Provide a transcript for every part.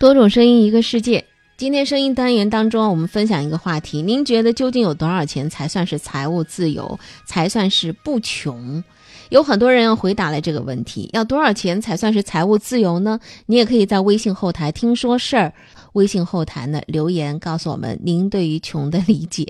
多种声音，一个世界。今天声音单元当中，我们分享一个话题：您觉得究竟有多少钱才算是财务自由，才算是不穷？有很多人要回答了这个问题：要多少钱才算是财务自由呢？你也可以在微信后台“听说事儿”微信后台呢留言告诉我们您对于穷的理解。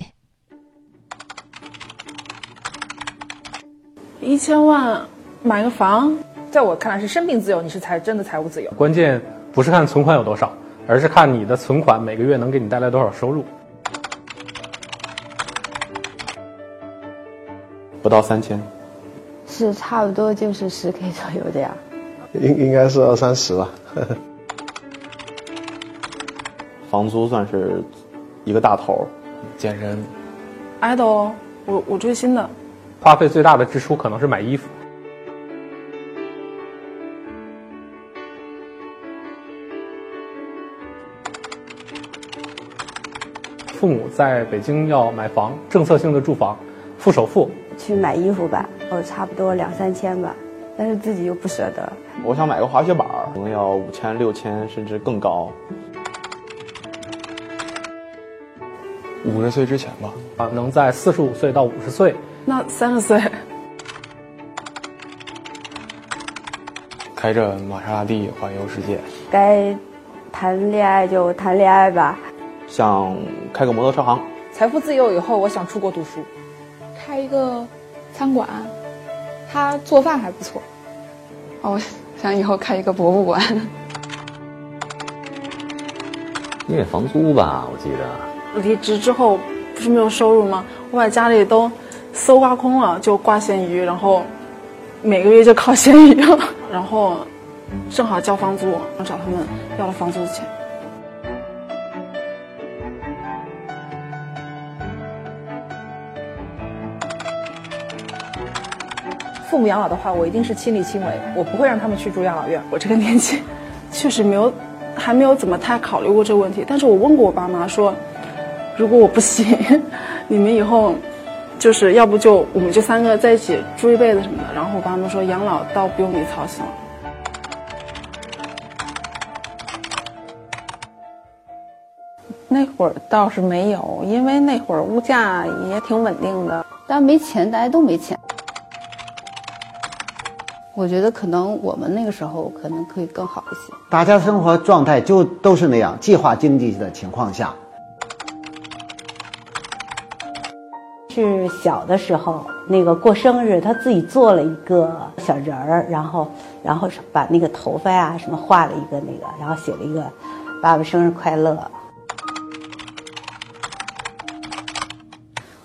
一千万买个房，在我看来是生命自由，你是才真的财务自由。关键不是看存款有多少。而是看你的存款每个月能给你带来多少收入，不到三千，是差不多就是十 K 左右的呀，应应该是二三十吧。房租算是一个大头，健身，，idol，，我我追星的，花费最大的支出可能是买衣服。父母在北京要买房，政策性的住房，付首付。去买衣服吧，哦，差不多两三千吧，但是自己又不舍得。我想买个滑雪板，可能要五千、六千，甚至更高。五十岁之前吧，啊，能在四十五岁到五十岁。那三十岁，开着玛莎拉蒂环游世界。该谈恋爱就谈恋爱吧。想开个摩托车行，财富自由以后，我想出国读书，开一个餐馆，他做饭还不错。哦，我想以后开一个博物馆。因为房租吧，我记得。离职之后不是没有收入吗？我把家里都搜刮空了，就挂咸鱼，然后每个月就靠咸鱼，然后正好交房租，我找他们要了房租的钱。父母养老的话，我一定是亲力亲为，我不会让他们去住养老院。我这个年纪，确实没有，还没有怎么太考虑过这个问题。但是我问过我爸妈说，如果我不行，你们以后，就是要不就我们就三个在一起住一辈子什么的。然后我爸妈说，养老倒不用你操心了。那会儿倒是没有，因为那会儿物价也挺稳定的，但没钱，大家都没钱。我觉得可能我们那个时候可能可以更好一些。大家生活状态就都是那样，计划经济的情况下。是小的时候，那个过生日，他自己做了一个小人儿，然后，然后把那个头发呀什么画了一个那个，然后写了一个“爸爸生日快乐”。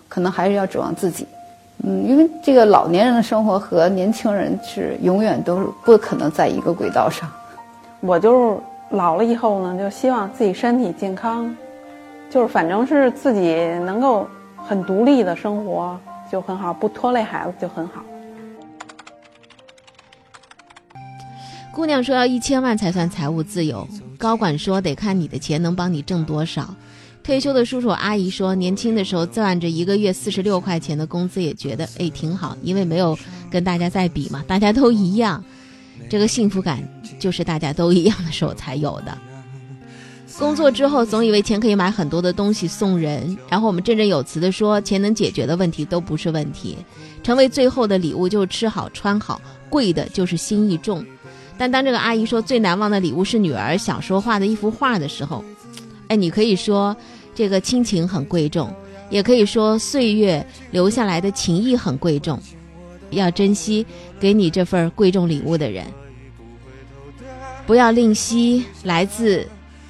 可能还是要指望自己。嗯，因为这个老年人的生活和年轻人是永远都是不可能在一个轨道上。我就是老了以后呢，就希望自己身体健康，就是反正是自己能够很独立的生活就很好，不拖累孩子就很好。姑娘说要一千万才算财务自由，高管说得看你的钱能帮你挣多少。退休的叔叔阿姨说，年轻的时候赚着一个月四十六块钱的工资，也觉得哎挺好，因为没有跟大家在比嘛，大家都一样，这个幸福感就是大家都一样的时候才有的。工作之后总以为钱可以买很多的东西送人，然后我们振振有词的说，钱能解决的问题都不是问题，成为最后的礼物就是吃好穿好，贵的就是心意重。但当这个阿姨说最难忘的礼物是女儿小时候画的一幅画的时候，哎，你可以说。这个亲情很贵重，也可以说岁月留下来的情谊很贵重，要珍惜给你这份贵重礼物的人，不要吝惜来自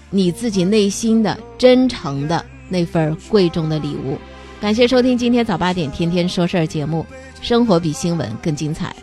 你自己内心的真诚的那份贵重的礼物。感谢收听今天早八点天天说事儿节目，生活比新闻更精彩。